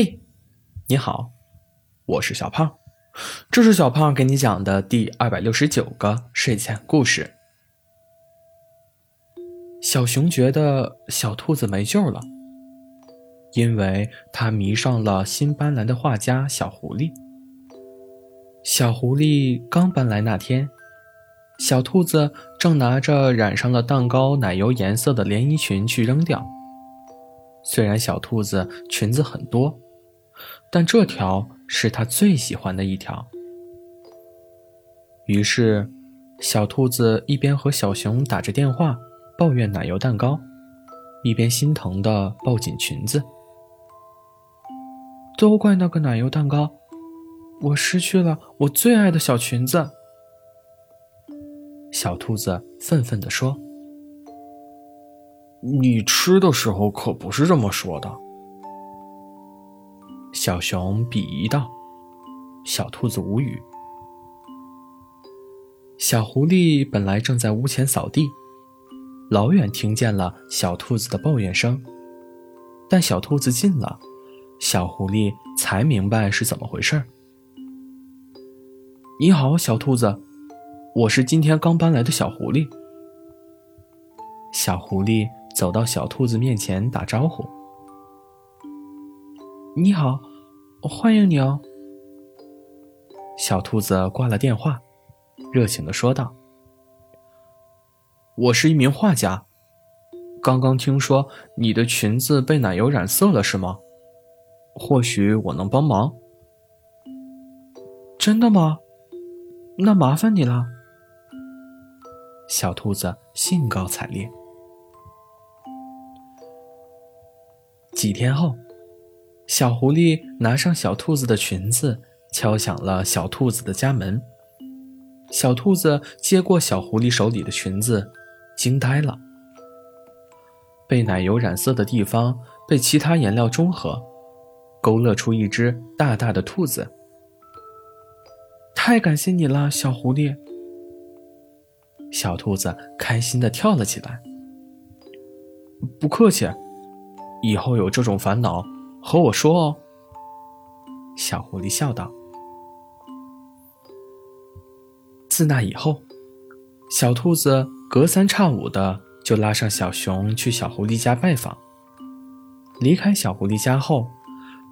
嘿，你好，我是小胖，这是小胖给你讲的第二百六十九个睡前故事。小熊觉得小兔子没救了，因为它迷上了新搬来的画家小狐狸。小狐狸刚搬来那天，小兔子正拿着染上了蛋糕奶油颜色的连衣裙去扔掉。虽然小兔子裙子很多，但这条是它最喜欢的一条。于是，小兔子一边和小熊打着电话抱怨奶油蛋糕，一边心疼地抱紧裙子。都怪那个奶油蛋糕，我失去了我最爱的小裙子。小兔子愤愤地说。你吃的时候可不是这么说的。”小熊鄙夷道。小兔子无语。小狐狸本来正在屋前扫地，老远听见了小兔子的抱怨声。但小兔子近了，小狐狸才明白是怎么回事儿。你好，小兔子，我是今天刚搬来的小狐狸。小狐狸。走到小兔子面前打招呼：“你好，欢迎你哦。”小兔子挂了电话，热情的说道：“我是一名画家，刚刚听说你的裙子被奶油染色了，是吗？或许我能帮忙。”“真的吗？那麻烦你了。”小兔子兴高采烈。几天后，小狐狸拿上小兔子的裙子，敲响了小兔子的家门。小兔子接过小狐狸手里的裙子，惊呆了。被奶油染色的地方被其他颜料中和，勾勒出一只大大的兔子。太感谢你了，小狐狸！小兔子开心地跳了起来。不客气。以后有这种烦恼，和我说哦。”小狐狸笑道。自那以后，小兔子隔三差五的就拉上小熊去小狐狸家拜访。离开小狐狸家后，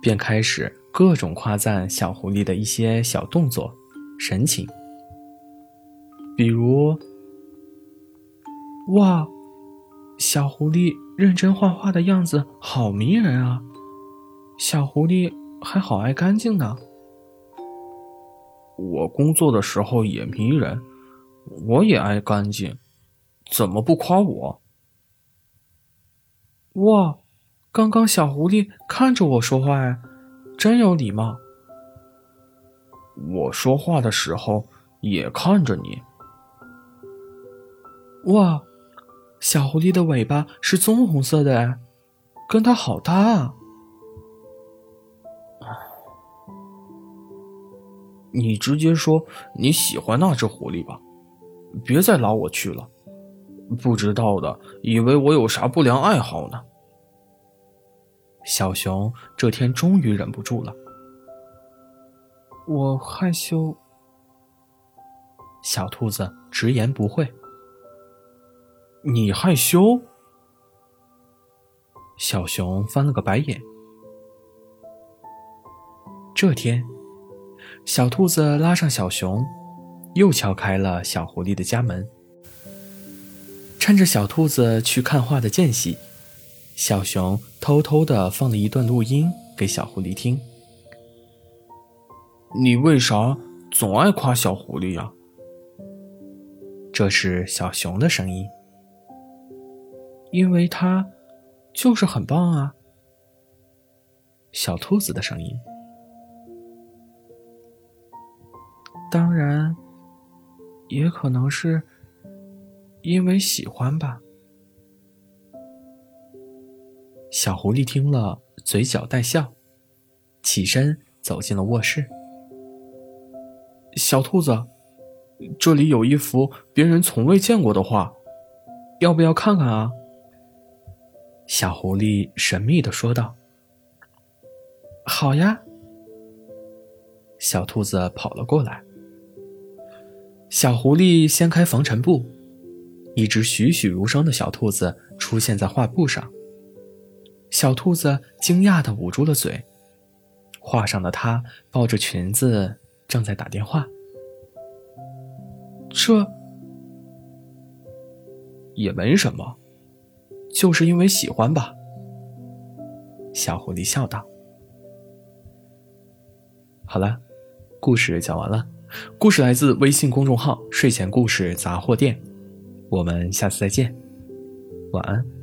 便开始各种夸赞小狐狸的一些小动作、神情，比如：“哇！”小狐狸认真画画的样子好迷人啊！小狐狸还好爱干净呢。我工作的时候也迷人，我也爱干净，怎么不夸我？哇，刚刚小狐狸看着我说话哎，真有礼貌。我说话的时候也看着你。哇。小狐狸的尾巴是棕红色的，哎，跟它好搭啊！你直接说你喜欢那只狐狸吧，别再拉我去了。不知道的以为我有啥不良爱好呢。小熊这天终于忍不住了，我害羞。小兔子直言不讳。你害羞？小熊翻了个白眼。这天，小兔子拉上小熊，又敲开了小狐狸的家门。趁着小兔子去看画的间隙，小熊偷偷的放了一段录音给小狐狸听。你为啥总爱夸小狐狸呀？这是小熊的声音。因为它就是很棒啊！小兔子的声音。当然，也可能是因为喜欢吧。小狐狸听了，嘴角带笑，起身走进了卧室。小兔子，这里有一幅别人从未见过的画，要不要看看啊？小狐狸神秘的说道：“好。”呀。小兔子跑了过来。小狐狸掀开防尘布，一只栩栩如生的小兔子出现在画布上。小兔子惊讶的捂住了嘴。画上的她抱着裙子，正在打电话。这也没什么，就是因为喜欢吧。小狐狸笑道。好了，故事讲完了。故事来自微信公众号“睡前故事杂货店”，我们下次再见，晚安。